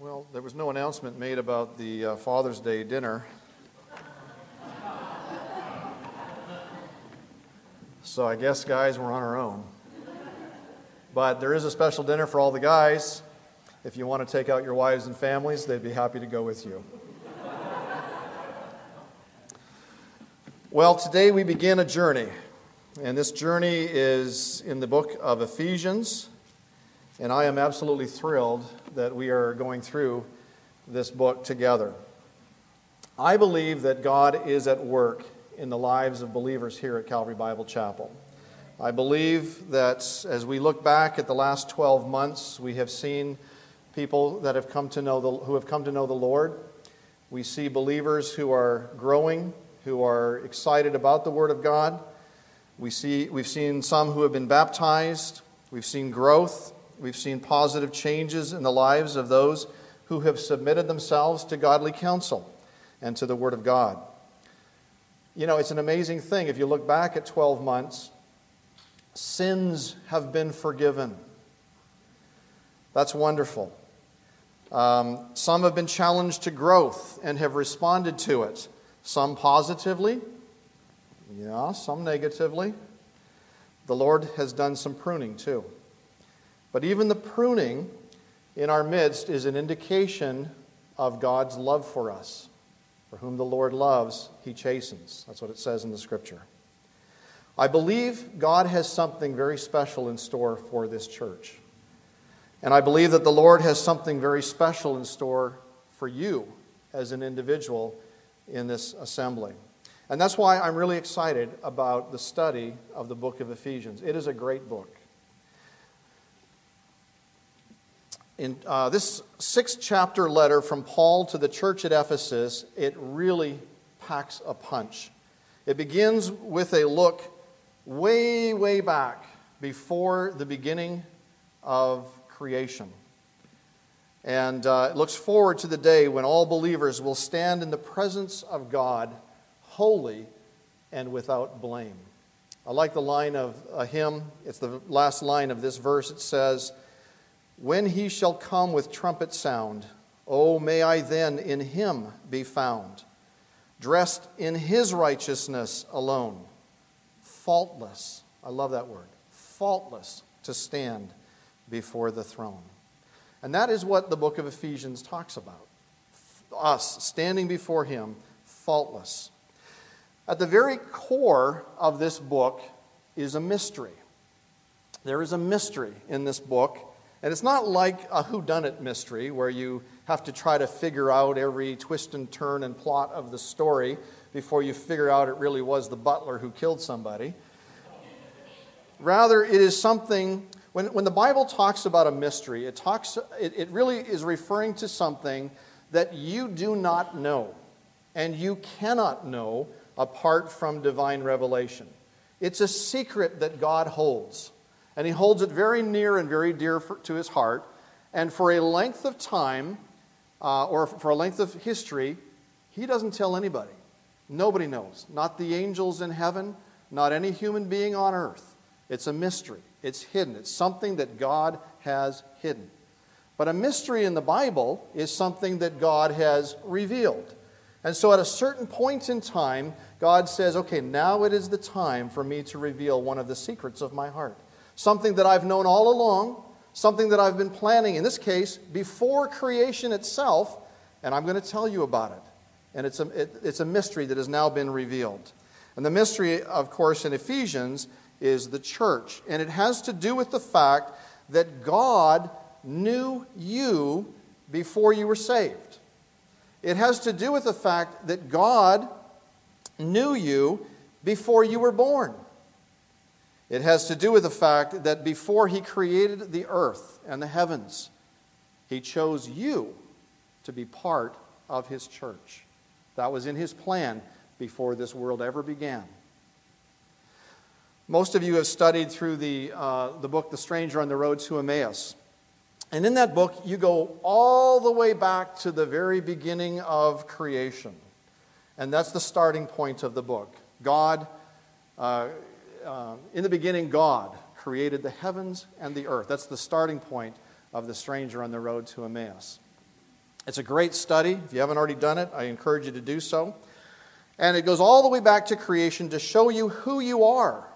Well, there was no announcement made about the uh, Father's Day dinner. So I guess, guys, we're on our own. But there is a special dinner for all the guys. If you want to take out your wives and families, they'd be happy to go with you. well, today we begin a journey. And this journey is in the book of Ephesians. And I am absolutely thrilled that we are going through this book together. I believe that God is at work in the lives of believers here at Calvary Bible Chapel. I believe that as we look back at the last 12 months, we have seen people that have come to know the, who have come to know the Lord. We see believers who are growing, who are excited about the Word of God. We see, we've seen some who have been baptized. We've seen growth. We've seen positive changes in the lives of those who have submitted themselves to godly counsel and to the Word of God. You know, it's an amazing thing. If you look back at 12 months, sins have been forgiven. That's wonderful. Um, some have been challenged to growth and have responded to it, some positively, yeah, some negatively. The Lord has done some pruning too. But even the pruning in our midst is an indication of God's love for us. For whom the Lord loves, he chastens. That's what it says in the scripture. I believe God has something very special in store for this church. And I believe that the Lord has something very special in store for you as an individual in this assembly. And that's why I'm really excited about the study of the book of Ephesians. It is a great book. In uh, this six chapter letter from Paul to the church at Ephesus, it really packs a punch. It begins with a look way, way back before the beginning of creation. And uh, it looks forward to the day when all believers will stand in the presence of God, holy and without blame. I like the line of a hymn. It's the last line of this verse. It says, When he shall come with trumpet sound, oh, may I then in him be found, dressed in his righteousness alone, faultless. I love that word. Faultless to stand before the throne. And that is what the book of Ephesians talks about us standing before Him faultless. At the very core of this book is a mystery. There is a mystery in this book, and it's not like a whodunit mystery where you have to try to figure out every twist and turn and plot of the story before you figure out it really was the butler who killed somebody. Rather, it is something when, when the Bible talks about a mystery, it, talks, it, it really is referring to something that you do not know and you cannot know apart from divine revelation. It's a secret that God holds, and He holds it very near and very dear for, to His heart. And for a length of time, uh, or for a length of history, He doesn't tell anybody. Nobody knows. Not the angels in heaven, not any human being on earth. It's a mystery. It's hidden. It's something that God has hidden. But a mystery in the Bible is something that God has revealed. And so at a certain point in time, God says, okay, now it is the time for me to reveal one of the secrets of my heart. Something that I've known all along, something that I've been planning, in this case, before creation itself, and I'm going to tell you about it. And it's a, it, it's a mystery that has now been revealed. And the mystery, of course, in Ephesians is the church. And it has to do with the fact that God knew you before you were saved. It has to do with the fact that God knew you before you were born. It has to do with the fact that before He created the earth and the heavens, He chose you to be part of His church. That was in His plan before this world ever began. Most of you have studied through the, uh, the book, The Stranger on the Road to Emmaus. And in that book, you go all the way back to the very beginning of creation. And that's the starting point of the book. God, uh, uh, in the beginning, God created the heavens and the earth. That's the starting point of The Stranger on the Road to Emmaus. It's a great study. If you haven't already done it, I encourage you to do so. And it goes all the way back to creation to show you who you are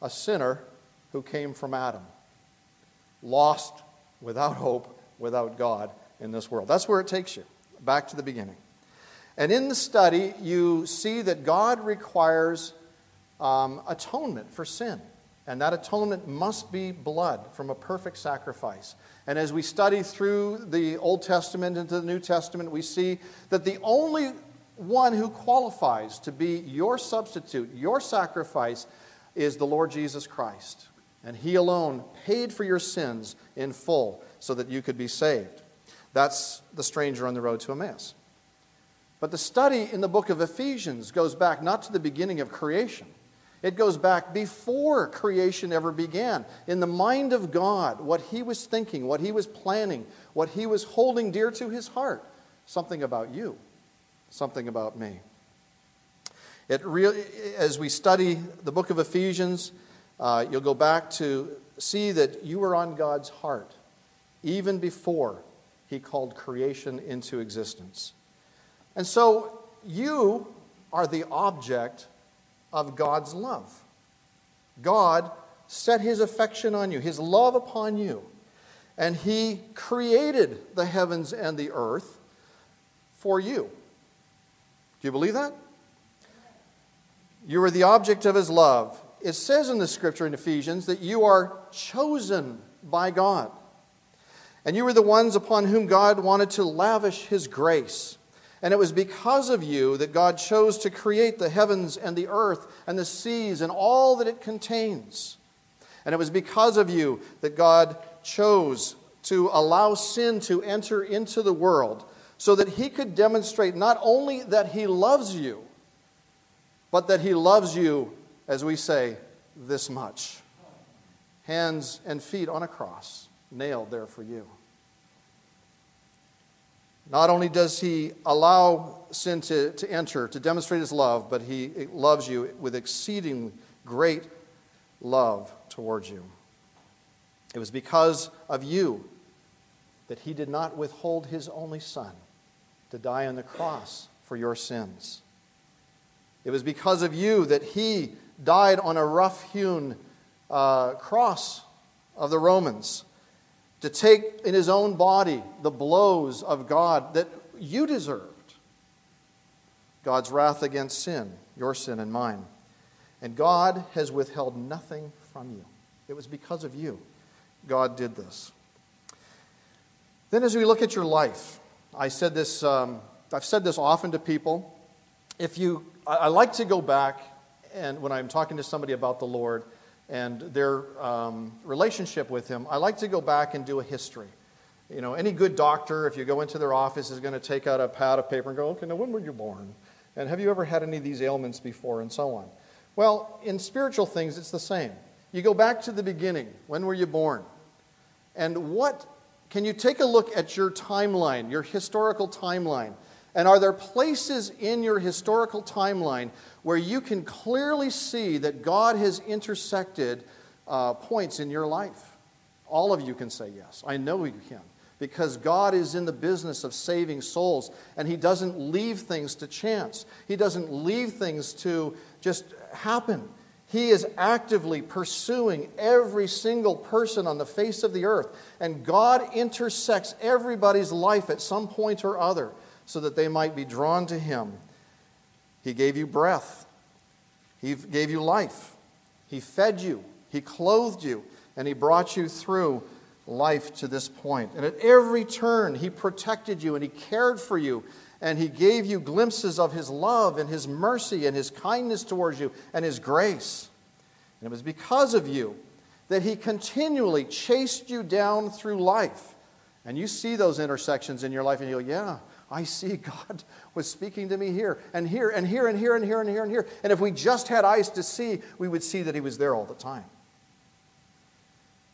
a sinner who came from Adam, lost, without hope, without God in this world. That's where it takes you, back to the beginning. And in the study, you see that God requires um, atonement for sin. And that atonement must be blood from a perfect sacrifice. And as we study through the Old Testament into the New Testament, we see that the only one who qualifies to be your substitute, your sacrifice, is the Lord Jesus Christ. And He alone paid for your sins in full so that you could be saved. That's the stranger on the road to Emmaus. But the study in the book of Ephesians goes back not to the beginning of creation, it goes back before creation ever began. In the mind of God, what He was thinking, what He was planning, what He was holding dear to His heart. Something about you, something about me. It really, as we study the book of Ephesians, uh, you'll go back to see that you were on God's heart even before He called creation into existence. And so you are the object of God's love. God set his affection on you, his love upon you, and he created the heavens and the earth for you. Do you believe that? You are the object of his love. It says in the scripture in Ephesians that you are chosen by God. And you were the ones upon whom God wanted to lavish his grace. And it was because of you that God chose to create the heavens and the earth and the seas and all that it contains. And it was because of you that God chose to allow sin to enter into the world so that he could demonstrate not only that he loves you, but that he loves you, as we say, this much. Hands and feet on a cross, nailed there for you. Not only does he allow sin to, to enter, to demonstrate his love, but he loves you with exceeding great love towards you. It was because of you that he did not withhold his only son to die on the cross for your sins. It was because of you that he died on a rough hewn uh, cross of the Romans to take in his own body the blows of God that you deserved God's wrath against sin, your sin and mine. And God has withheld nothing from you. It was because of you God did this. Then, as we look at your life, I said this, um, I've said this often to people. If you, I, I like to go back and when I'm talking to somebody about the Lord, and their um, relationship with him, I like to go back and do a history. You know, any good doctor, if you go into their office, is going to take out a pad of paper and go, okay, now when were you born? And have you ever had any of these ailments before? And so on. Well, in spiritual things, it's the same. You go back to the beginning. When were you born? And what can you take a look at your timeline, your historical timeline? And are there places in your historical timeline where you can clearly see that God has intersected uh, points in your life? All of you can say yes. I know you can. Because God is in the business of saving souls, and He doesn't leave things to chance. He doesn't leave things to just happen. He is actively pursuing every single person on the face of the earth, and God intersects everybody's life at some point or other so that they might be drawn to Him. He gave you breath, He gave you life, He fed you, He clothed you, and He brought you through life to this point. And at every turn, He protected you and He cared for you. And he gave you glimpses of his love and his mercy and his kindness towards you and his grace. And it was because of you that he continually chased you down through life. And you see those intersections in your life and you go, yeah, I see God was speaking to me here and here and here and here and here and here and here. And if we just had eyes to see, we would see that He was there all the time.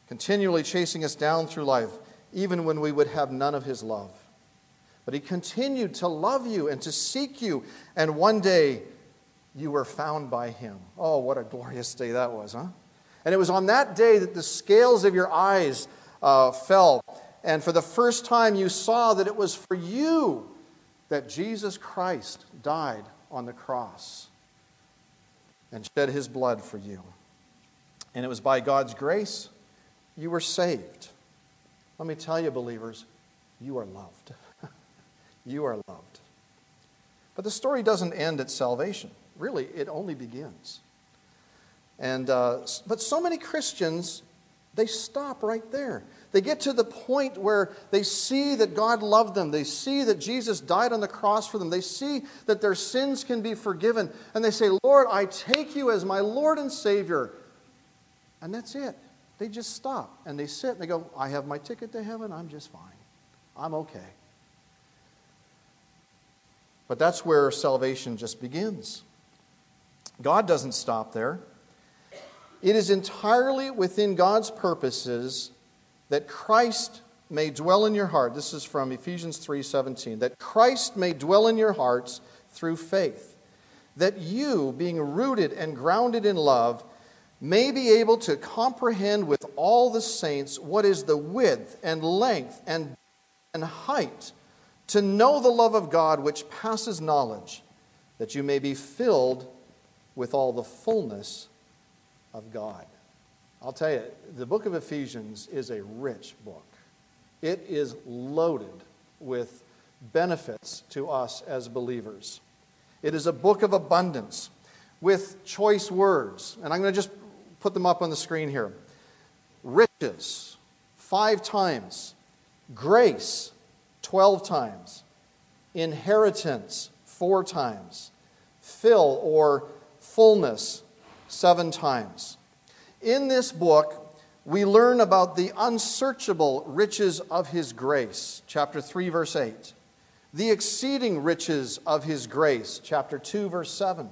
Continually chasing us down through life, even when we would have none of His love. But He continued to love you and to seek you. And one day, you were found by Him. Oh, what a glorious day that was, huh? And it was on that day that the scales of your eyes uh, fell and for the first time you saw that it was for you that Jesus Christ died on the cross and shed his blood for you. And it was by God's grace you were saved. Let me tell you, believers, you are loved. you are loved. But the story doesn't end at salvation. Really, it only begins. And, uh, but so many Christians, they stop right there. They get to the point where they see that God loved them. They see that Jesus died on the cross for them. They see that their sins can be forgiven. And they say, Lord, I take you as my Lord and Savior. And that's it. They just stop and they sit and they go, I have my ticket to heaven. I'm just fine. I'm okay. But that's where salvation just begins. God doesn't stop there. It is entirely within God's purposes that Christ may dwell in your heart. This is from Ephesians 3:17. That Christ may dwell in your hearts through faith. That you, being rooted and grounded in love, may be able to comprehend with all the saints what is the width and length and, and height, to know the love of God which passes knowledge, that you may be filled with all the fullness of God. I'll tell you, the book of Ephesians is a rich book. It is loaded with benefits to us as believers. It is a book of abundance with choice words. And I'm going to just put them up on the screen here riches, five times, grace, 12 times, inheritance, four times, fill or fullness, seven times. In this book, we learn about the unsearchable riches of his grace, chapter 3, verse 8. The exceeding riches of his grace, chapter 2, verse 7.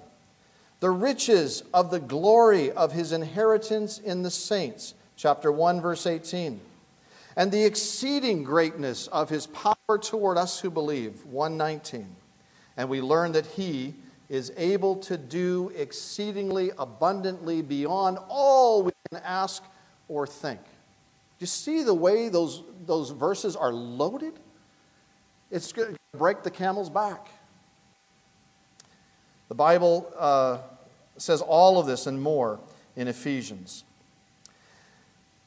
The riches of the glory of his inheritance in the saints, chapter 1, verse 18. And the exceeding greatness of his power toward us who believe, 119. And we learn that he is able to do exceedingly abundantly beyond all we can ask or think. Do you see the way those, those verses are loaded? It's going to break the camel's back. The Bible uh, says all of this and more in Ephesians.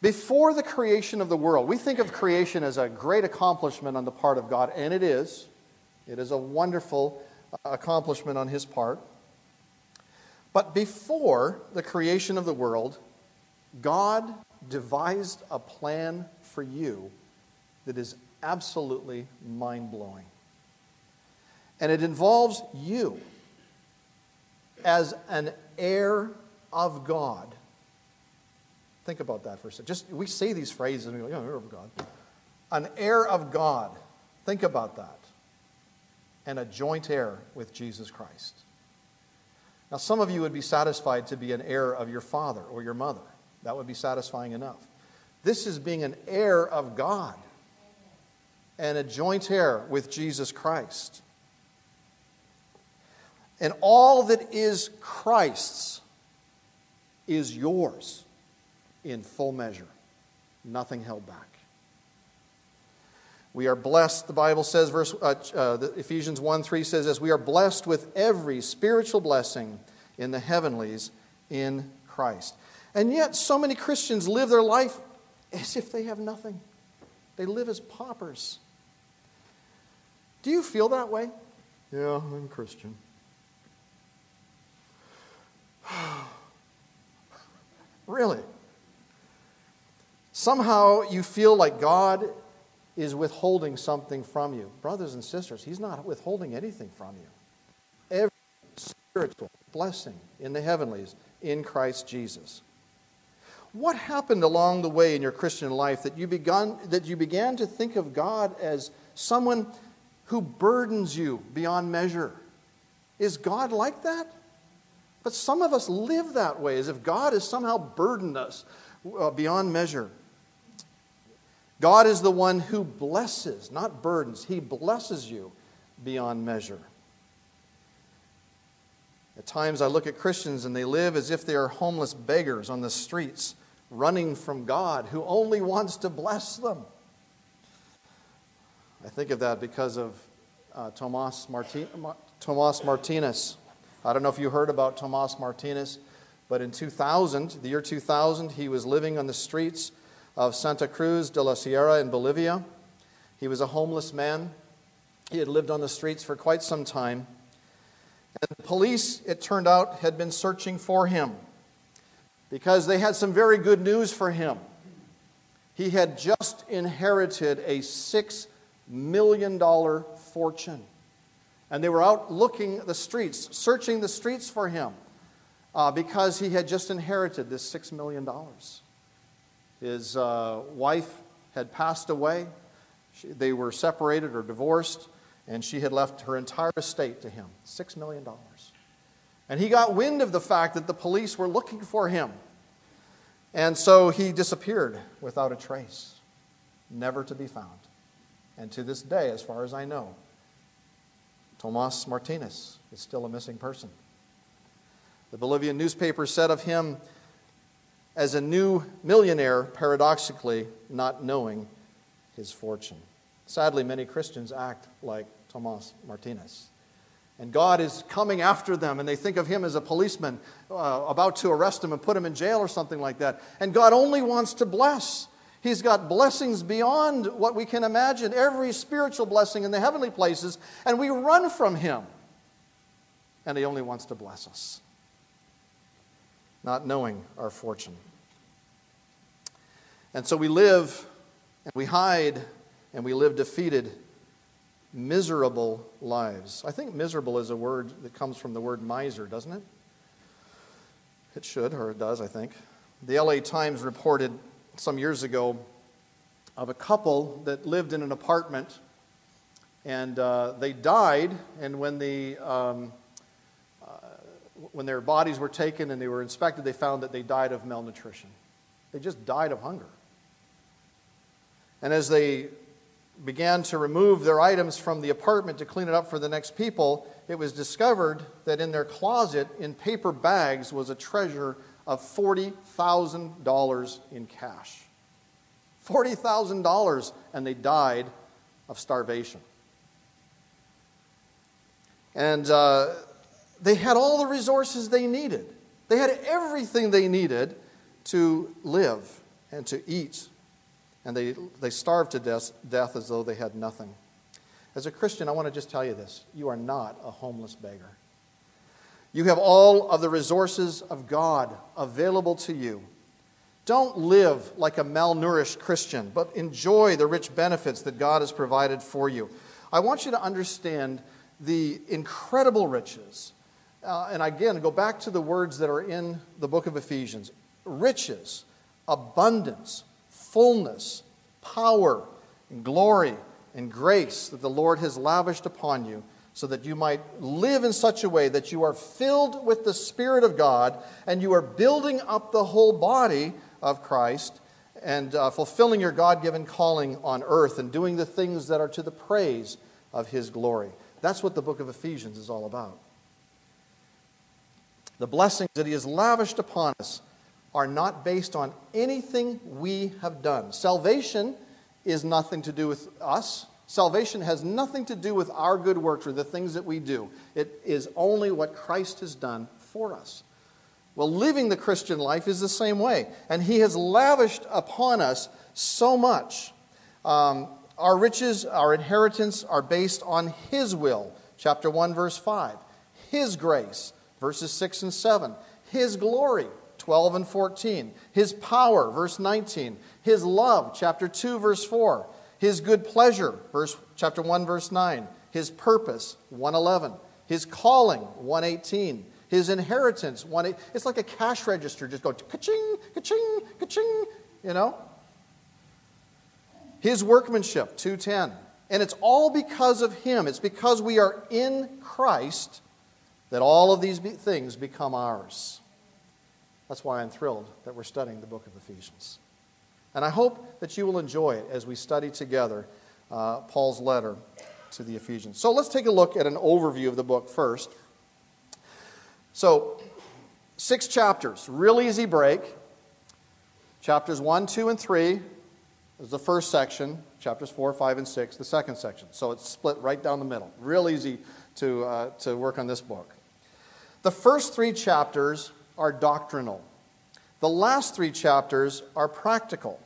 Before the creation of the world, we think of creation as a great accomplishment on the part of God, and it is. It is a wonderful accomplishment on his part. But before the creation of the world, God devised a plan for you that is absolutely mind blowing. And it involves you as an heir of God. Think about that for a second. Just we say these phrases and we go, heir of God. An heir of God. Think about that and a joint heir with Jesus Christ. Now, some of you would be satisfied to be an heir of your father or your mother. That would be satisfying enough. This is being an heir of God and a joint heir with Jesus Christ. And all that is Christ's is yours in full measure, nothing held back. We are blessed, the Bible says, verse, uh, uh, Ephesians 1 3 says, as we are blessed with every spiritual blessing in the heavenlies in Christ. And yet, so many Christians live their life as if they have nothing. They live as paupers. Do you feel that way? Yeah, I'm Christian. really? Somehow you feel like God is withholding something from you. Brothers and sisters, He's not withholding anything from you. Every spiritual blessing in the heavenlies in Christ Jesus. What happened along the way in your Christian life that you, begun, that you began to think of God as someone who burdens you beyond measure? Is God like that? But some of us live that way, as if God has somehow burdened us uh, beyond measure. God is the one who blesses, not burdens. He blesses you beyond measure. At times I look at Christians and they live as if they are homeless beggars on the streets, running from God who only wants to bless them. I think of that because of uh, Tomas, Marti- Tomas Martinez. I don't know if you heard about Tomas Martinez, but in 2000, the year 2000, he was living on the streets of Santa Cruz de la Sierra in Bolivia. He was a homeless man. He had lived on the streets for quite some time. And the police, it turned out, had been searching for him because they had some very good news for him. He had just inherited a $6 million fortune. And they were out looking the streets, searching the streets for him uh, because he had just inherited this $6 million. His uh, wife had passed away. She, they were separated or divorced, and she had left her entire estate to him $6 million. And he got wind of the fact that the police were looking for him. And so he disappeared without a trace, never to be found. And to this day, as far as I know, Tomas Martinez is still a missing person. The Bolivian newspaper said of him as a new millionaire, paradoxically, not knowing his fortune. Sadly, many Christians act like Tomas Martinez. And God is coming after them, and they think of him as a policeman uh, about to arrest him and put him in jail or something like that. And God only wants to bless. He's got blessings beyond what we can imagine, every spiritual blessing in the heavenly places, and we run from Him. And He only wants to bless us, not knowing our fortune. And so we live and we hide and we live defeated, miserable lives. I think miserable is a word that comes from the word miser, doesn't it? It should, or it does, I think. The LA Times reported some years ago of a couple that lived in an apartment and uh, they died and when the um, when their bodies were taken and they were inspected they found that they died of malnutrition they just died of hunger and as they began to remove their items from the apartment to clean it up for the next people it was discovered that in their closet in paper bags was a treasure of $40,000 in cash. $40,000, and they died of starvation. And uh, they had all the resources they needed. They had everything they needed to live and to eat. And they, they starved to death, death as though they had nothing. As a Christian, I want to just tell you this you are not a homeless beggar. You have all of the resources of God available to you. Don't live like a malnourished Christian, but enjoy the rich benefits that God has provided for you. I want you to understand the incredible riches. Uh, and again, go back to the words that are in the book of Ephesians riches, abundance, fullness, power, and glory, and grace that the Lord has lavished upon you so that you might live in such a way that you are filled with the Spirit of God and you are building up the whole body of Christ and uh, fulfilling your God given calling on earth and doing the things that are to the praise of His glory. That's what the book of Ephesians is all about. The blessings that He has lavished upon us are not based on anything we have done. Salvation is nothing to do with us. Salvation has nothing to do with our good works or the things that we do. It is only what Christ has done for us. Well, living the Christian life is the same way. And He has lavished upon us so much. Um, our riches, our inheritance are based on His will. Chapter 1, verse 5. His grace, verses 6 and 7. His glory, 12 and 14. His power, verse 19. His love, chapter 2, verse 4 his good pleasure, verse, chapter 1, verse 9. His purpose, 111. His calling, 118. His inheritance, 1 It's like a cash register just going ka-ching, ka-ching, ka-ching, you know? His workmanship, 210. And it's all because of him. It's because we are in Christ that all of these things become ours. That's why I'm thrilled that we're studying the book of Ephesians. And I hope that you will enjoy it as we study together uh, Paul's letter to the Ephesians. So let's take a look at an overview of the book first. So, six chapters, real easy break. Chapters 1, 2, and 3, is the first section, chapters 4, 5, and 6, the second section. So it's split right down the middle. Real easy to, uh, to work on this book. The first three chapters are doctrinal, the last three chapters are practical.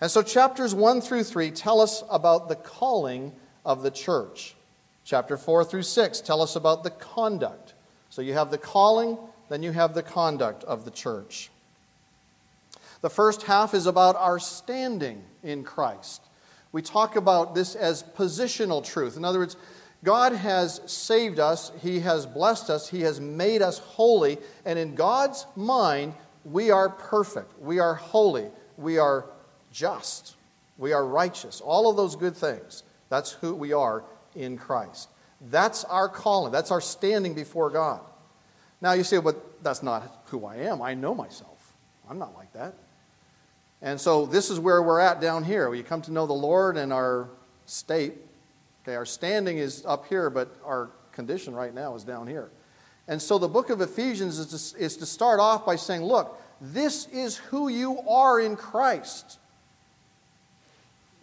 And so chapters 1 through 3 tell us about the calling of the church. Chapter 4 through 6 tell us about the conduct. So you have the calling, then you have the conduct of the church. The first half is about our standing in Christ. We talk about this as positional truth. In other words, God has saved us, He has blessed us, He has made us holy, and in God's mind, we are perfect, we are holy, we are just, we are righteous. All of those good things. That's who we are in Christ. That's our calling, that's our standing before God. Now you say, but that's not who I am. I know myself. I'm not like that. And so this is where we're at down here. We come to know the Lord and our state. Okay, our standing is up here, but our condition right now is down here. And so the book of Ephesians is to, is to start off by saying, look, this is who you are in Christ.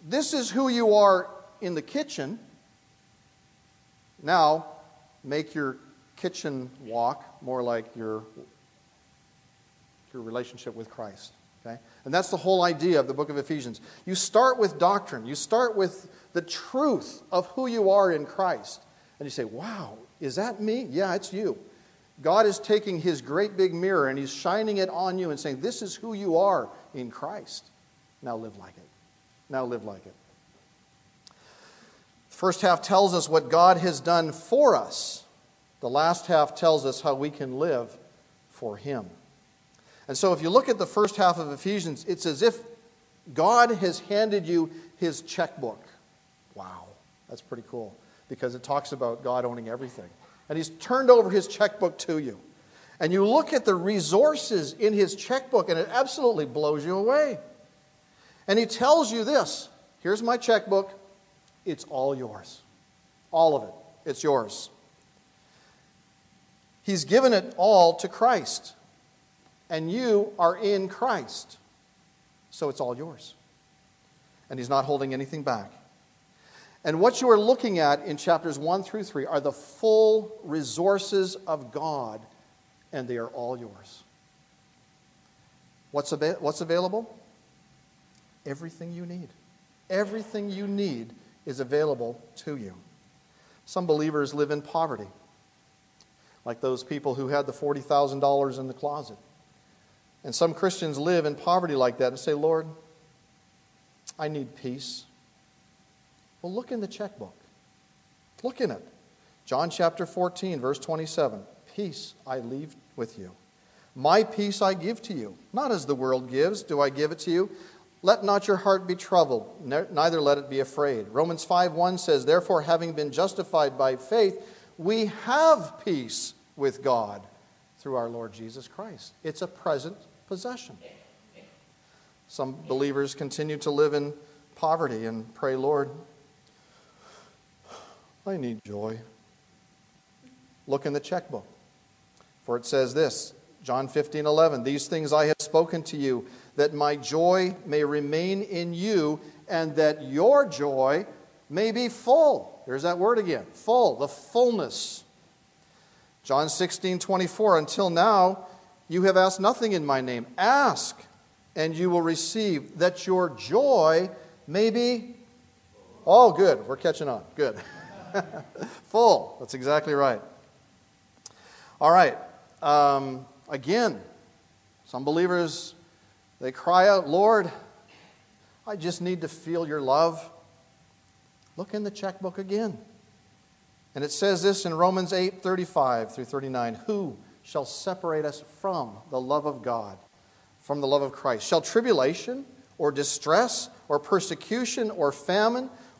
This is who you are in the kitchen. Now, make your kitchen walk more like your, your relationship with Christ. Okay? And that's the whole idea of the book of Ephesians. You start with doctrine, you start with the truth of who you are in Christ. And you say, wow, is that me? Yeah, it's you. God is taking his great big mirror and he's shining it on you and saying, This is who you are in Christ. Now live like it. Now live like it. The first half tells us what God has done for us, the last half tells us how we can live for him. And so, if you look at the first half of Ephesians, it's as if God has handed you his checkbook. Wow, that's pretty cool because it talks about God owning everything. And he's turned over his checkbook to you. And you look at the resources in his checkbook, and it absolutely blows you away. And he tells you this here's my checkbook, it's all yours. All of it, it's yours. He's given it all to Christ and you are in Christ. So it's all yours. And He's not holding anything back. And what you are looking at in chapters 1 through 3 are the full resources of God, and they are all yours. What's, av- what's available? Everything you need. Everything you need is available to you. Some believers live in poverty, like those people who had the $40,000 in the closet. And some Christians live in poverty like that and say, Lord, I need peace. Well, look in the checkbook. Look in it. John chapter 14, verse 27. Peace I leave with you. My peace I give to you. Not as the world gives, do I give it to you. Let not your heart be troubled, neither let it be afraid. Romans 5 1 says, Therefore, having been justified by faith, we have peace with God through our Lord Jesus Christ. It's a present possession. Some believers continue to live in poverty and pray, Lord, I need joy. Look in the checkbook. For it says this John 15, 11, These things I have spoken to you, that my joy may remain in you, and that your joy may be full. There's that word again full, the fullness. John 16, 24, Until now, you have asked nothing in my name. Ask, and you will receive, that your joy may be. Oh, good. We're catching on. Good. Full. That's exactly right. All right. Um, again, some believers, they cry out, Lord, I just need to feel your love. Look in the checkbook again. And it says this in Romans 8 35 through 39. Who shall separate us from the love of God, from the love of Christ? Shall tribulation or distress or persecution or famine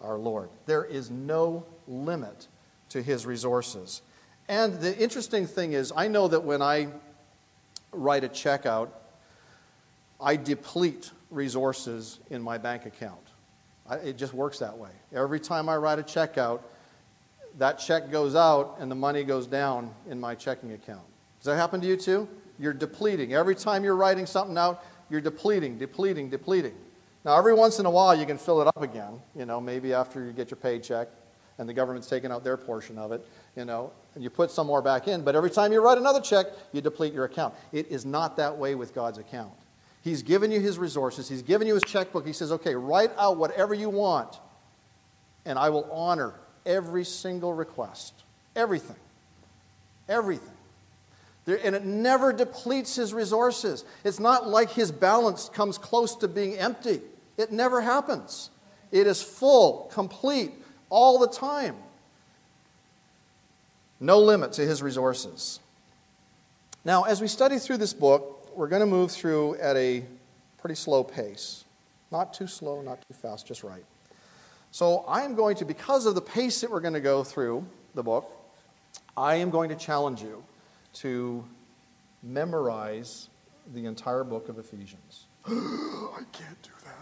our Lord. There is no limit to his resources. And the interesting thing is, I know that when I write a check out, I deplete resources in my bank account. I, it just works that way. Every time I write a check out, that check goes out and the money goes down in my checking account. Does that happen to you too? You're depleting. Every time you're writing something out, you're depleting, depleting, depleting. Now, every once in a while, you can fill it up again, you know, maybe after you get your paycheck and the government's taken out their portion of it, you know, and you put some more back in. But every time you write another check, you deplete your account. It is not that way with God's account. He's given you his resources, He's given you his checkbook. He says, okay, write out whatever you want, and I will honor every single request. Everything. Everything. There, and it never depletes his resources. It's not like his balance comes close to being empty. It never happens. It is full, complete, all the time. No limit to his resources. Now, as we study through this book, we're going to move through at a pretty slow pace. Not too slow, not too fast, just right. So, I am going to, because of the pace that we're going to go through the book, I am going to challenge you to memorize the entire book of Ephesians. I can't do that.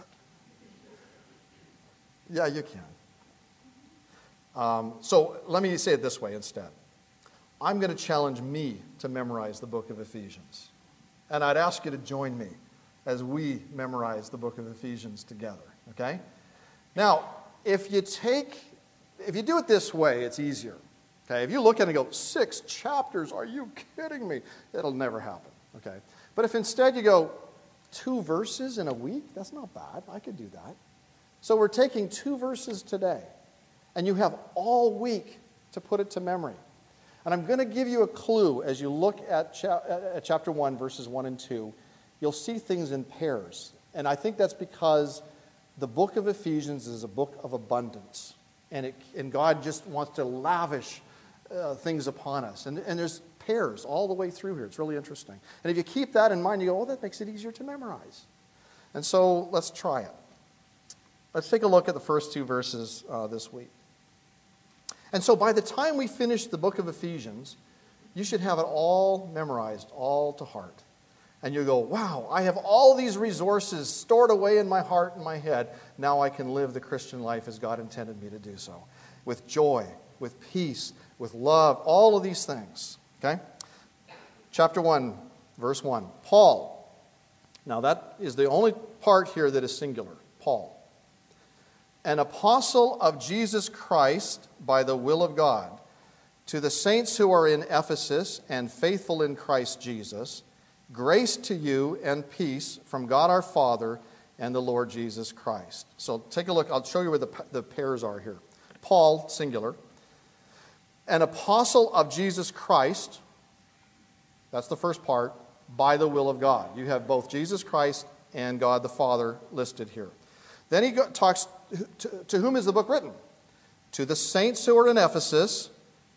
Yeah, you can. Um, so let me say it this way instead. I'm going to challenge me to memorize the book of Ephesians. And I'd ask you to join me as we memorize the book of Ephesians together, okay? Now, if you take, if you do it this way, it's easier. Okay, if you look at it and go, six chapters, are you kidding me? It'll never happen. Okay, but if instead you go, two verses in a week, that's not bad. I could do that. So we're taking two verses today, and you have all week to put it to memory. And I'm going to give you a clue as you look at, cha- at chapter 1, verses 1 and 2. You'll see things in pairs. And I think that's because the book of Ephesians is a book of abundance. And, it, and God just wants to lavish uh, things upon us. And, and there's pairs all the way through here. It's really interesting. And if you keep that in mind, you go, oh, that makes it easier to memorize. And so let's try it. Let's take a look at the first two verses uh, this week. And so by the time we finish the book of Ephesians, you should have it all memorized, all to heart. And you go, wow, I have all these resources stored away in my heart and my head. Now I can live the Christian life as God intended me to do so with joy, with peace, with love, all of these things. Okay? Chapter 1, verse 1. Paul. Now, that is the only part here that is singular. Paul. An apostle of Jesus Christ by the will of God, to the saints who are in Ephesus and faithful in Christ Jesus, grace to you and peace from God our Father and the Lord Jesus Christ. So take a look. I'll show you where the, the pairs are here. Paul, singular an apostle of Jesus Christ, that's the first part, by the will of God. You have both Jesus Christ and God the Father listed here. Then he talks to, to whom is the book written? To the saints who are in Ephesus,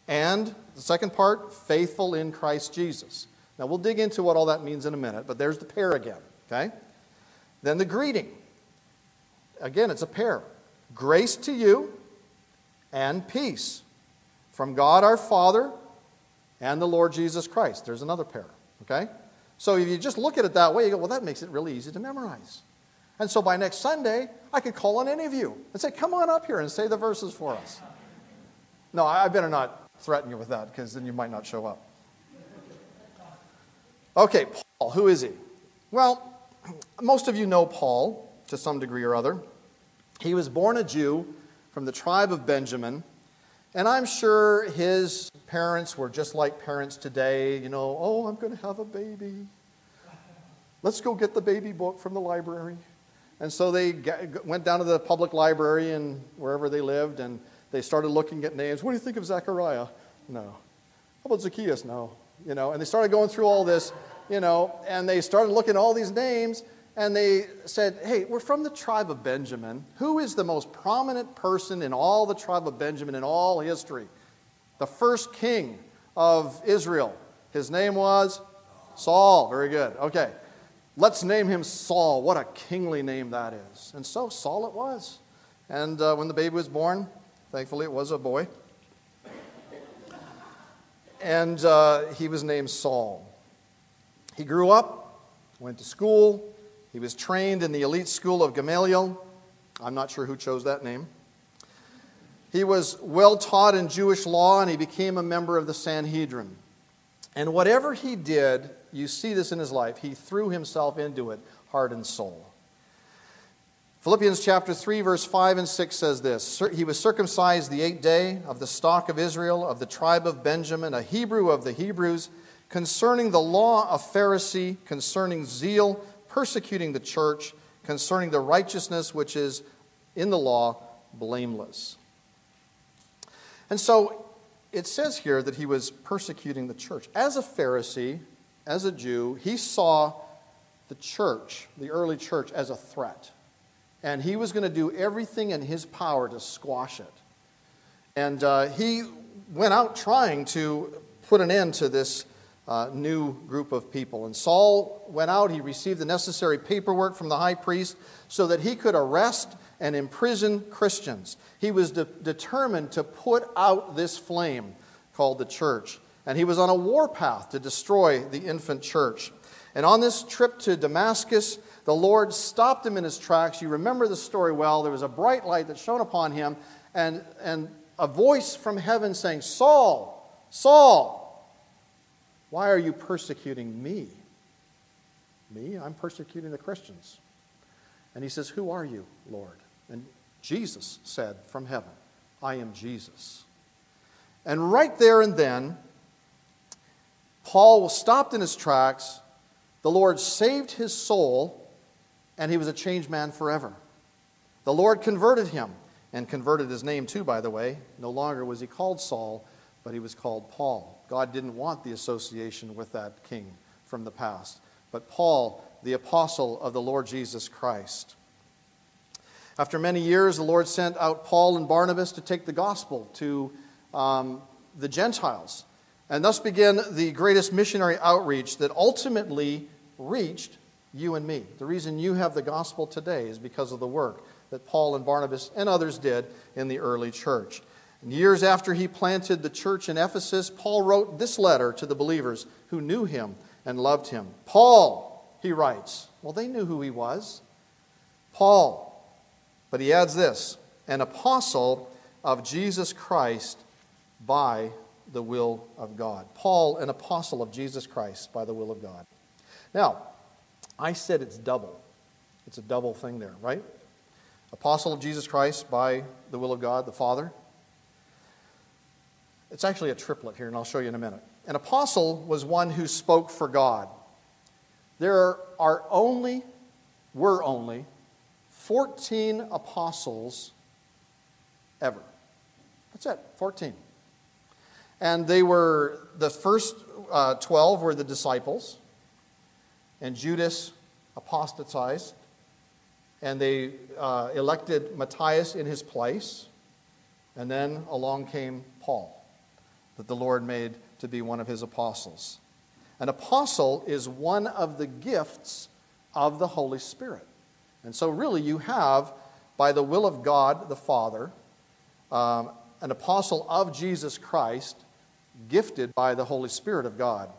and the second part, faithful in Christ Jesus. Now we'll dig into what all that means in a minute, but there's the pair again, okay? Then the greeting. Again, it's a pair. Grace to you and peace from God our Father and the Lord Jesus Christ. There's another pair, okay? So if you just look at it that way, you go, well, that makes it really easy to memorize. And so by next Sunday, I could call on any of you and say, come on up here and say the verses for us. No, I better not threaten you with that because then you might not show up. Okay, Paul, who is he? Well, most of you know Paul to some degree or other. He was born a Jew from the tribe of Benjamin and I'm sure his parents were just like parents today, you know, oh, I'm going to have a baby. Let's go get the baby book from the library. And so they went down to the public library and wherever they lived, and they started looking at names. What do you think of Zechariah? No. How about Zacchaeus? No. You know, and they started going through all this, you know, and they started looking at all these names, and they said, Hey, we're from the tribe of Benjamin. Who is the most prominent person in all the tribe of Benjamin in all history? The first king of Israel. His name was Saul. Very good. Okay. Let's name him Saul. What a kingly name that is. And so Saul it was. And uh, when the baby was born, thankfully it was a boy. And uh, he was named Saul. He grew up, went to school. He was trained in the elite school of Gamaliel. I'm not sure who chose that name. He was well taught in Jewish law and he became a member of the Sanhedrin. And whatever he did, you see this in his life, he threw himself into it, heart and soul. Philippians chapter 3, verse 5 and 6 says this He was circumcised the eighth day of the stock of Israel, of the tribe of Benjamin, a Hebrew of the Hebrews, concerning the law of Pharisee, concerning zeal, persecuting the church, concerning the righteousness which is in the law, blameless. And so it says here that he was persecuting the church. As a Pharisee, as a Jew, he saw the church, the early church, as a threat. And he was going to do everything in his power to squash it. And uh, he went out trying to put an end to this new group of people. And Saul went out, he received the necessary paperwork from the high priest so that he could arrest and imprison Christians. He was de- determined to put out this flame called the church. And he was on a warpath to destroy the infant church. And on this trip to Damascus, the Lord stopped him in his tracks. You remember the story well. There was a bright light that shone upon him, and, and a voice from heaven saying, Saul, Saul, why are you persecuting me? Me? I'm persecuting the Christians. And he says, Who are you, Lord? And Jesus said from heaven, I am Jesus. And right there and then, Paul was stopped in his tracks. The Lord saved his soul, and he was a changed man forever. The Lord converted him and converted his name too, by the way. No longer was he called Saul, but he was called Paul. God didn't want the association with that king from the past. But Paul, the apostle of the Lord Jesus Christ. After many years, the Lord sent out Paul and Barnabas to take the gospel to um, the Gentiles. And thus began the greatest missionary outreach that ultimately reached you and me. The reason you have the gospel today is because of the work that Paul and Barnabas and others did in the early church. And years after he planted the church in Ephesus, Paul wrote this letter to the believers who knew him and loved him. Paul, he writes, well, they knew who he was. Paul, but he adds this an apostle of Jesus Christ by the will of God. Paul, an apostle of Jesus Christ by the will of God. Now, I said it's double. It's a double thing there, right? Apostle of Jesus Christ by the will of God, the Father, it's actually a triplet here, and I'll show you in a minute. An apostle was one who spoke for God. There are only, were only, 14 apostles ever. That's it, 14. And they were, the first uh, 12 were the disciples, and Judas apostatized, and they uh, elected Matthias in his place, and then along came Paul that the Lord made to be one of his apostles. An apostle is one of the gifts of the Holy Spirit. And so, really, you have, by the will of God the Father, um, an apostle of Jesus Christ, gifted by the Holy Spirit of God.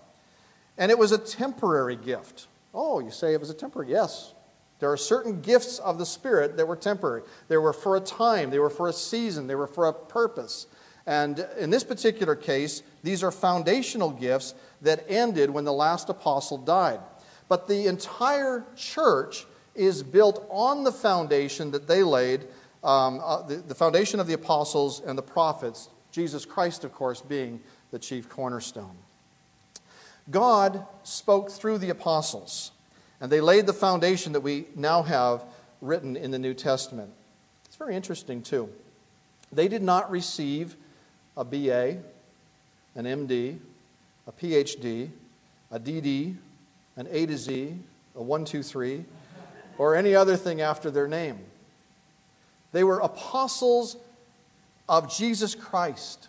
And it was a temporary gift. Oh, you say it was a temporary? Yes. There are certain gifts of the Spirit that were temporary. They were for a time, they were for a season, they were for a purpose. And in this particular case, these are foundational gifts that ended when the last apostle died. But the entire church is built on the foundation that they laid, um, uh, the, the foundation of the apostles and the prophets, Jesus Christ, of course, being the chief cornerstone. God spoke through the apostles, and they laid the foundation that we now have written in the New Testament. It's very interesting, too. They did not receive a BA, an MD, a PhD, a DD, an A to Z, a 123, or any other thing after their name. They were apostles of Jesus Christ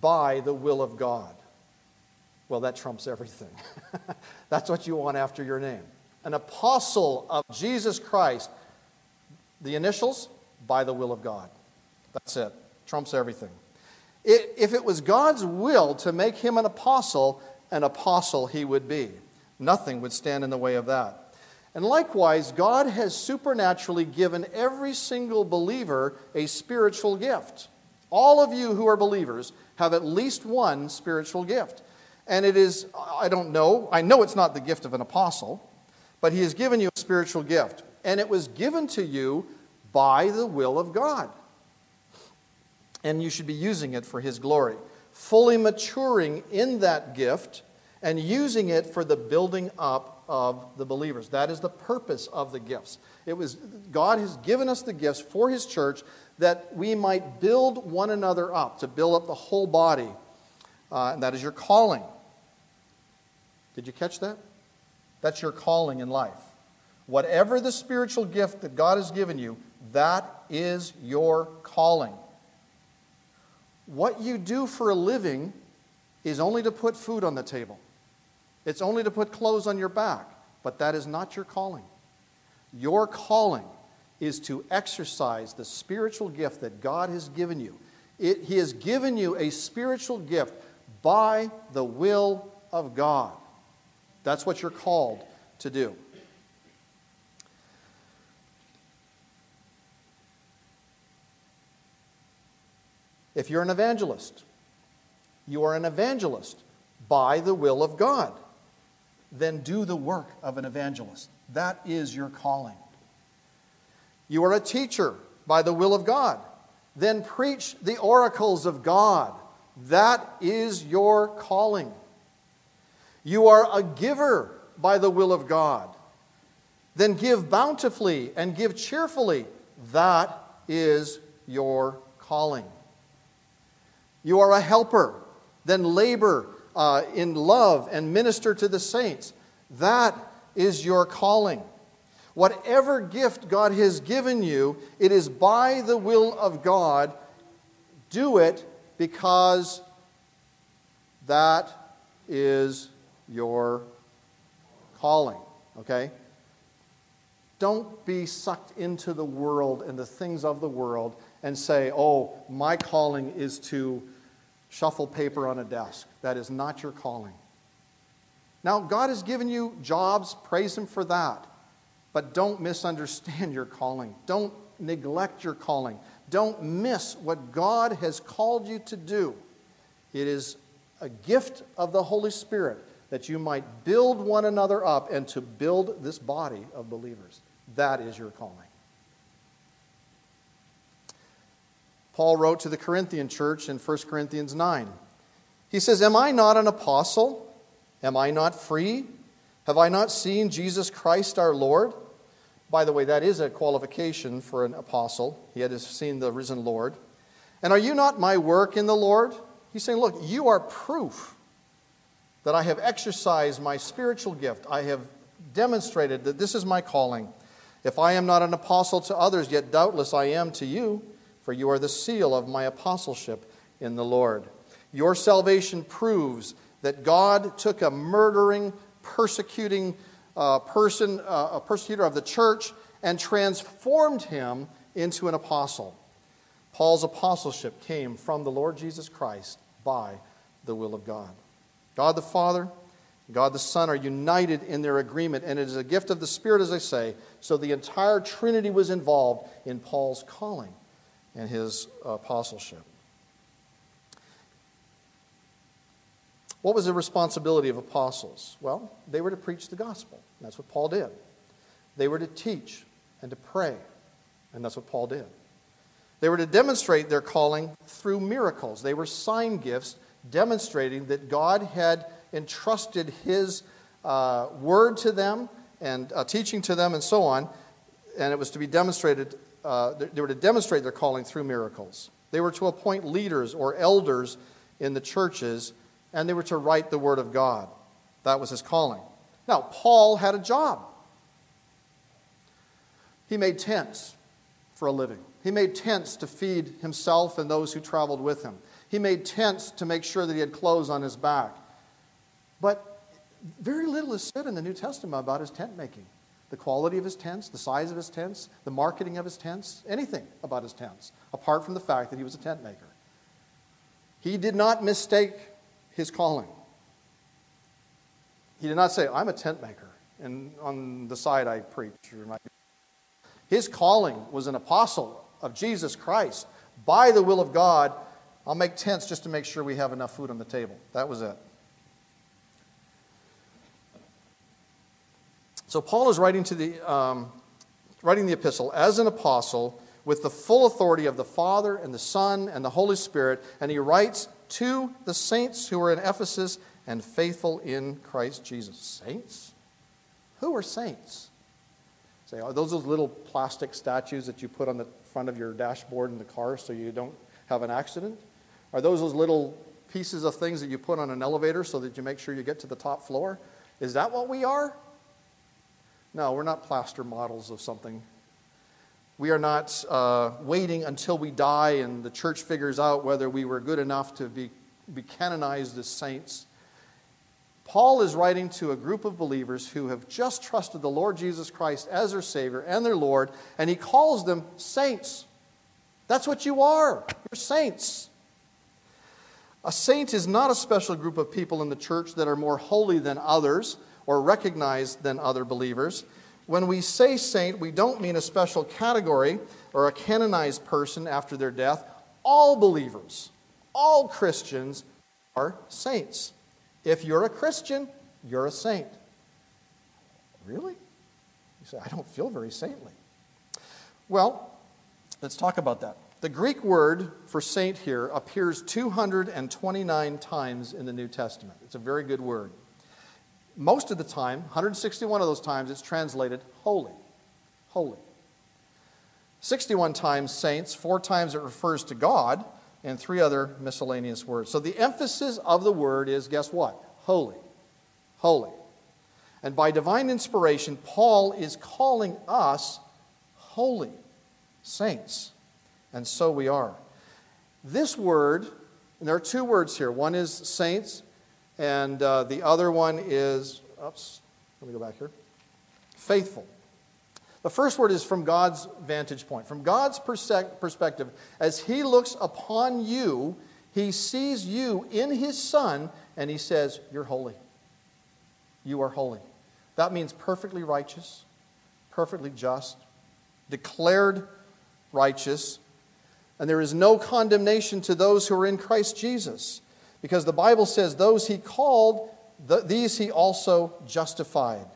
by the will of God. Well, that trumps everything. That's what you want after your name. an apostle of Jesus Christ. The initials, by the will of God. That's it. Trumps everything. If it was God's will to make him an apostle, an apostle he would be. Nothing would stand in the way of that. And likewise, God has supernaturally given every single believer a spiritual gift. All of you who are believers have at least one spiritual gift. And it is, I don't know, I know it's not the gift of an apostle, but He has given you a spiritual gift. And it was given to you by the will of God. And you should be using it for His glory, fully maturing in that gift and using it for the building up of the believers. That is the purpose of the gifts. It was God has given us the gifts for his church that we might build one another up, to build up the whole body. Uh, and that is your calling. Did you catch that? That's your calling in life. Whatever the spiritual gift that God has given you, that is your calling. What you do for a living is only to put food on the table. It's only to put clothes on your back, but that is not your calling. Your calling is to exercise the spiritual gift that God has given you. It, he has given you a spiritual gift by the will of God. That's what you're called to do. If you're an evangelist, you are an evangelist by the will of God. Then do the work of an evangelist. That is your calling. You are a teacher by the will of God. Then preach the oracles of God. That is your calling. You are a giver by the will of God. Then give bountifully and give cheerfully. That is your calling. You are a helper, then labor uh, in love and minister to the saints. That is your calling. Whatever gift God has given you, it is by the will of God. Do it because that is your calling, okay? Don't be sucked into the world and the things of the world and say, oh, my calling is to shuffle paper on a desk. That is not your calling. Now, God has given you jobs, praise Him for that. But don't misunderstand your calling. Don't neglect your calling. Don't miss what God has called you to do. It is a gift of the Holy Spirit that you might build one another up and to build this body of believers. That is your calling. Paul wrote to the Corinthian church in 1 Corinthians 9. He says, Am I not an apostle? Am I not free? Have I not seen Jesus Christ our Lord? By the way, that is a qualification for an apostle. He had seen the risen Lord. And are you not my work in the Lord? He's saying, Look, you are proof that I have exercised my spiritual gift. I have demonstrated that this is my calling. If I am not an apostle to others, yet doubtless I am to you for you are the seal of my apostleship in the Lord. Your salvation proves that God took a murdering, persecuting uh, person, uh, a persecutor of the church, and transformed him into an apostle. Paul's apostleship came from the Lord Jesus Christ by the will of God. God the Father, God the Son are united in their agreement, and it is a gift of the Spirit, as I say. So the entire Trinity was involved in Paul's calling and his apostleship. What was the responsibility of apostles? Well, they were to preach the gospel. That's what Paul did. They were to teach and to pray, and that's what Paul did. They were to demonstrate their calling through miracles. They were sign gifts demonstrating that God had entrusted his uh, word to them and uh, teaching to them and so on, and it was to be demonstrated uh, they were to demonstrate their calling through miracles. They were to appoint leaders or elders in the churches, and they were to write the Word of God. That was his calling. Now, Paul had a job. He made tents for a living. He made tents to feed himself and those who traveled with him. He made tents to make sure that he had clothes on his back. But very little is said in the New Testament about his tent making. The quality of his tents, the size of his tents, the marketing of his tents, anything about his tents, apart from the fact that he was a tent maker. He did not mistake his calling. He did not say, I'm a tent maker, and on the side I preach. His calling was an apostle of Jesus Christ. By the will of God, I'll make tents just to make sure we have enough food on the table. That was it. So Paul is writing to the um, writing the epistle as an apostle with the full authority of the Father and the Son and the Holy Spirit, and he writes to the saints who are in Ephesus and faithful in Christ Jesus. Saints? Who are saints? Say, are those those little plastic statues that you put on the front of your dashboard in the car so you don't have an accident? Are those those little pieces of things that you put on an elevator so that you make sure you get to the top floor? Is that what we are? No, we're not plaster models of something. We are not uh, waiting until we die and the church figures out whether we were good enough to be, be canonized as saints. Paul is writing to a group of believers who have just trusted the Lord Jesus Christ as their Savior and their Lord, and he calls them saints. That's what you are. You're saints. A saint is not a special group of people in the church that are more holy than others or recognized than other believers. When we say saint, we don't mean a special category or a canonized person after their death. All believers, all Christians are saints. If you're a Christian, you're a saint. Really? You say, I don't feel very saintly. Well, let's talk about that. The Greek word for saint here appears 229 times in the New Testament. It's a very good word. Most of the time, 161 of those times, it's translated holy. Holy. 61 times saints, four times it refers to God, and three other miscellaneous words. So the emphasis of the word is guess what? Holy. Holy. And by divine inspiration, Paul is calling us holy saints. And so we are. This word, and there are two words here. One is saints, and uh, the other one is, oops, let me go back here. Faithful. The first word is from God's vantage point. From God's perspective, as He looks upon you, He sees you in His Son, and He says, You're holy. You are holy. That means perfectly righteous, perfectly just, declared righteous, and there is no condemnation to those who are in Christ Jesus. Because the Bible says, Those He called, these He also justified.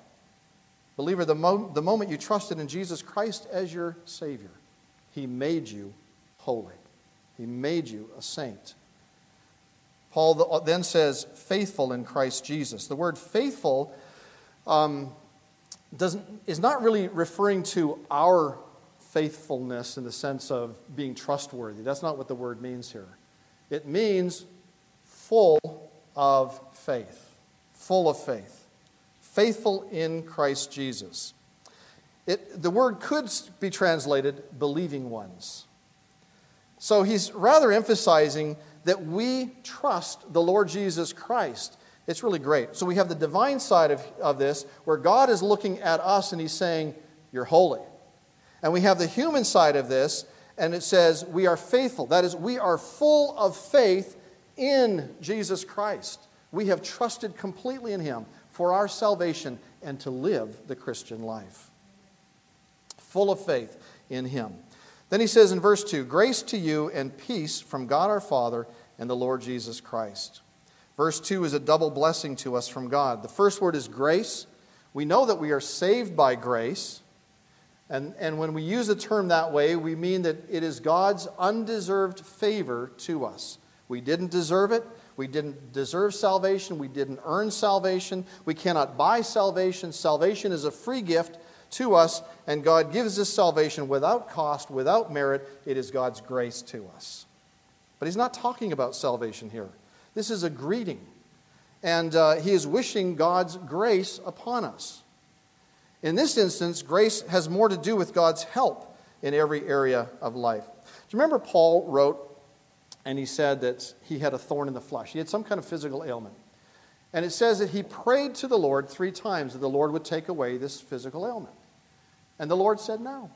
Believer, the, mo- the moment you trusted in Jesus Christ as your Savior, He made you holy. He made you a saint. Paul then says, faithful in Christ Jesus. The word faithful um, doesn't, is not really referring to our faithfulness in the sense of being trustworthy. That's not what the word means here. It means full of faith. Full of faith faithful in Christ Jesus. It, the word could be translated believing ones. So he's rather emphasizing that we trust the Lord Jesus Christ. It's really great. So we have the divine side of, of this, where God is looking at us and he's saying, You're holy. And we have the human side of this, and it says, We are faithful. That is, we are full of faith in Jesus Christ. We have trusted completely in him for our salvation and to live the Christian life. Full of faith in Him. Then he says in verse 2 Grace to you and peace from God our Father and the Lord Jesus Christ. Verse 2 is a double blessing to us from God. The first word is grace. We know that we are saved by grace. And, and when we use a term that way, we mean that it is God's undeserved favor to us. We didn't deserve it, we didn't deserve salvation. We didn't earn salvation. We cannot buy salvation. Salvation is a free gift to us, and God gives us salvation without cost, without merit. It is God's grace to us. But He's not talking about salvation here. This is a greeting, and uh, He is wishing God's grace upon us. In this instance, grace has more to do with God's help in every area of life. Do you remember Paul wrote and he said that he had a thorn in the flesh. He had some kind of physical ailment. And it says that he prayed to the Lord three times that the Lord would take away this physical ailment. And the Lord said, No,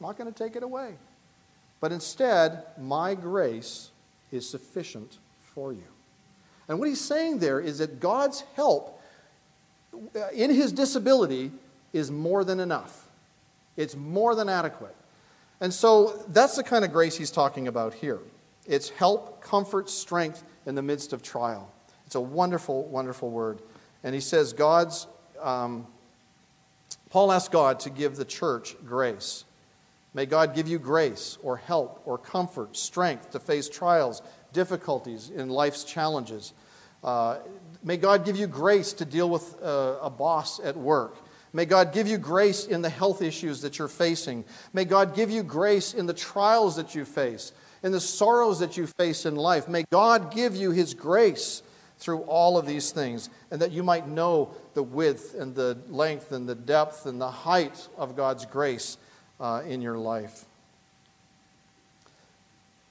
I'm not going to take it away. But instead, my grace is sufficient for you. And what he's saying there is that God's help uh, in his disability is more than enough, it's more than adequate. And so that's the kind of grace he's talking about here. It's help, comfort, strength in the midst of trial. It's a wonderful, wonderful word. And he says, God's, um, Paul asked God to give the church grace. May God give you grace or help or comfort, strength to face trials, difficulties in life's challenges. Uh, may God give you grace to deal with uh, a boss at work. May God give you grace in the health issues that you're facing. May God give you grace in the trials that you face, in the sorrows that you face in life. May God give you His grace through all of these things, and that you might know the width and the length and the depth and the height of God's grace uh, in your life.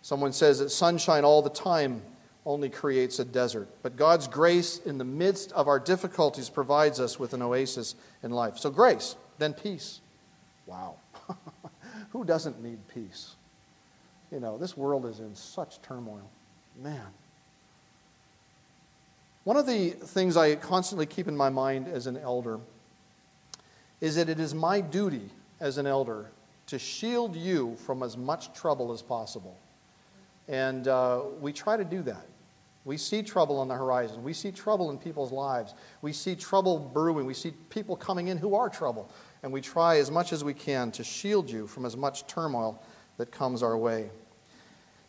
Someone says that sunshine all the time only creates a desert, but God's grace in the midst of our difficulties provides us with an oasis in life. So, grace, then peace. Wow. Who doesn't need peace? You know, this world is in such turmoil. Man. One of the things I constantly keep in my mind as an elder is that it is my duty as an elder to shield you from as much trouble as possible. And uh, we try to do that. We see trouble on the horizon. We see trouble in people's lives. We see trouble brewing. We see people coming in who are trouble. And we try as much as we can to shield you from as much turmoil that comes our way.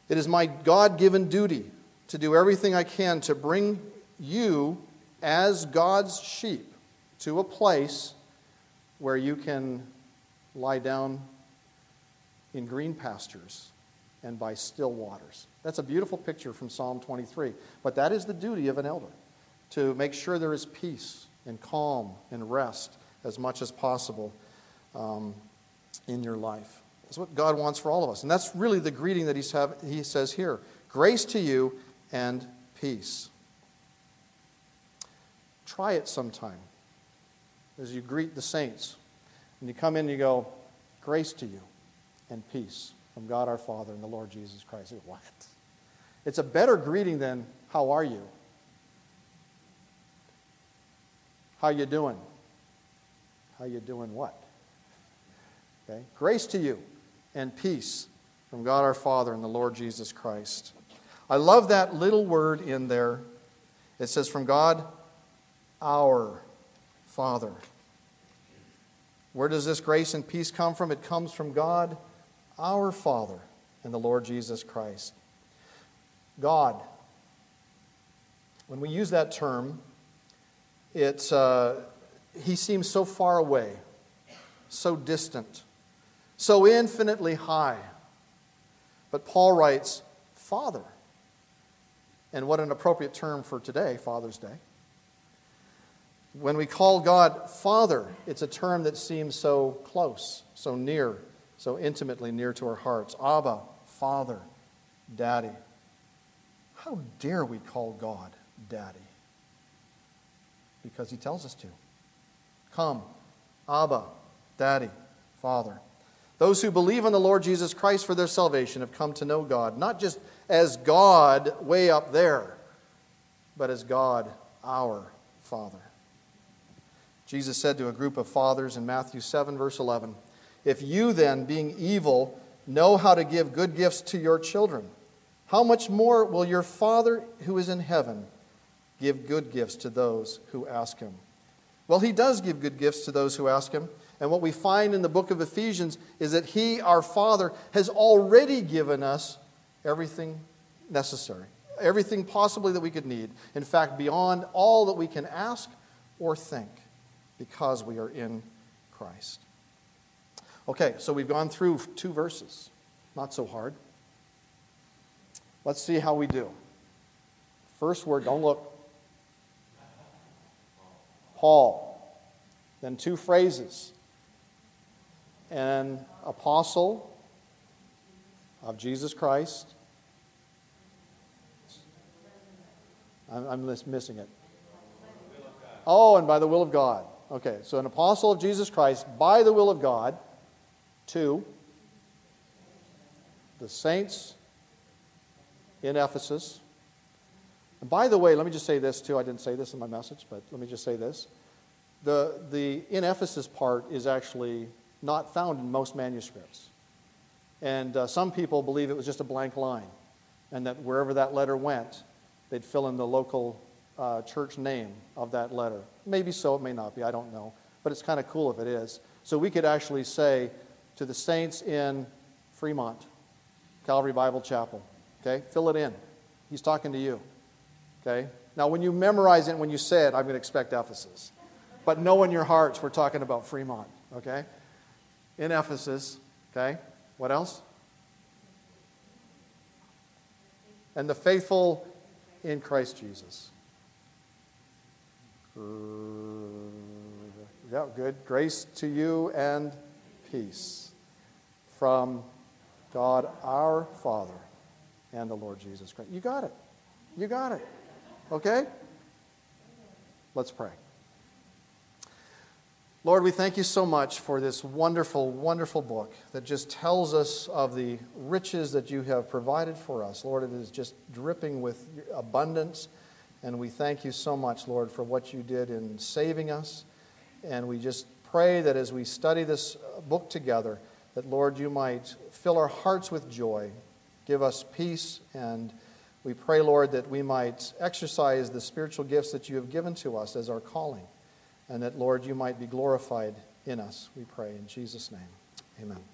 It is my God given duty to do everything I can to bring you as God's sheep to a place where you can lie down in green pastures and by still waters. That's a beautiful picture from Psalm 23. But that is the duty of an elder to make sure there is peace and calm and rest as much as possible um, in your life. That's what God wants for all of us. And that's really the greeting that have, he says here grace to you and peace. Try it sometime as you greet the saints. And you come in and you go, Grace to you and peace from God our Father and the Lord Jesus Christ. What? It's a better greeting than, How are you? How you doing? How you doing what? Okay? Grace to you and peace from God our Father and the Lord Jesus Christ. I love that little word in there. It says, From God our Father. Where does this grace and peace come from? It comes from God, our Father, and the Lord Jesus Christ. God. When we use that term, it's, uh, he seems so far away, so distant, so infinitely high. But Paul writes, Father. And what an appropriate term for today, Father's Day. When we call God Father, it's a term that seems so close, so near, so intimately near to our hearts. Abba, Father, Daddy. How dare we call God Daddy? Because He tells us to. Come, Abba, Daddy, Father. Those who believe in the Lord Jesus Christ for their salvation have come to know God, not just as God way up there, but as God, our Father. Jesus said to a group of fathers in Matthew 7, verse 11, If you then, being evil, know how to give good gifts to your children, how much more will your Father who is in heaven give good gifts to those who ask him? Well, he does give good gifts to those who ask him. And what we find in the book of Ephesians is that he, our Father, has already given us everything necessary, everything possibly that we could need. In fact, beyond all that we can ask or think because we are in Christ. Okay, so we've gone through two verses. Not so hard. Let's see how we do. First word, don't look. Paul. Then two phrases. An apostle of Jesus Christ. I'm, I'm missing it. Oh, and by the will of God. Okay, so an apostle of Jesus Christ by the will of God. to the saints in Ephesus. And by the way, let me just say this too. I didn't say this in my message, but let me just say this. The, the in Ephesus part is actually not found in most manuscripts. And uh, some people believe it was just a blank line, and that wherever that letter went, they'd fill in the local uh, church name of that letter. Maybe so, it may not be, I don't know. But it's kind of cool if it is. So we could actually say to the saints in Fremont, Calvary Bible Chapel, okay, fill it in. He's talking to you, okay? Now, when you memorize it, when you say it, I'm going to expect Ephesus. But know in your hearts we're talking about Fremont, okay? In Ephesus, okay? What else? And the faithful in Christ Jesus. Yeah, good. Grace to you and peace from God our Father and the Lord Jesus Christ. You got it. You got it. Okay? Let's pray. Lord, we thank you so much for this wonderful, wonderful book that just tells us of the riches that you have provided for us. Lord, it is just dripping with abundance. And we thank you so much, Lord, for what you did in saving us. And we just pray that as we study this book together, that, Lord, you might fill our hearts with joy, give us peace, and we pray, Lord, that we might exercise the spiritual gifts that you have given to us as our calling and that, Lord, you might be glorified in us, we pray. In Jesus' name, amen.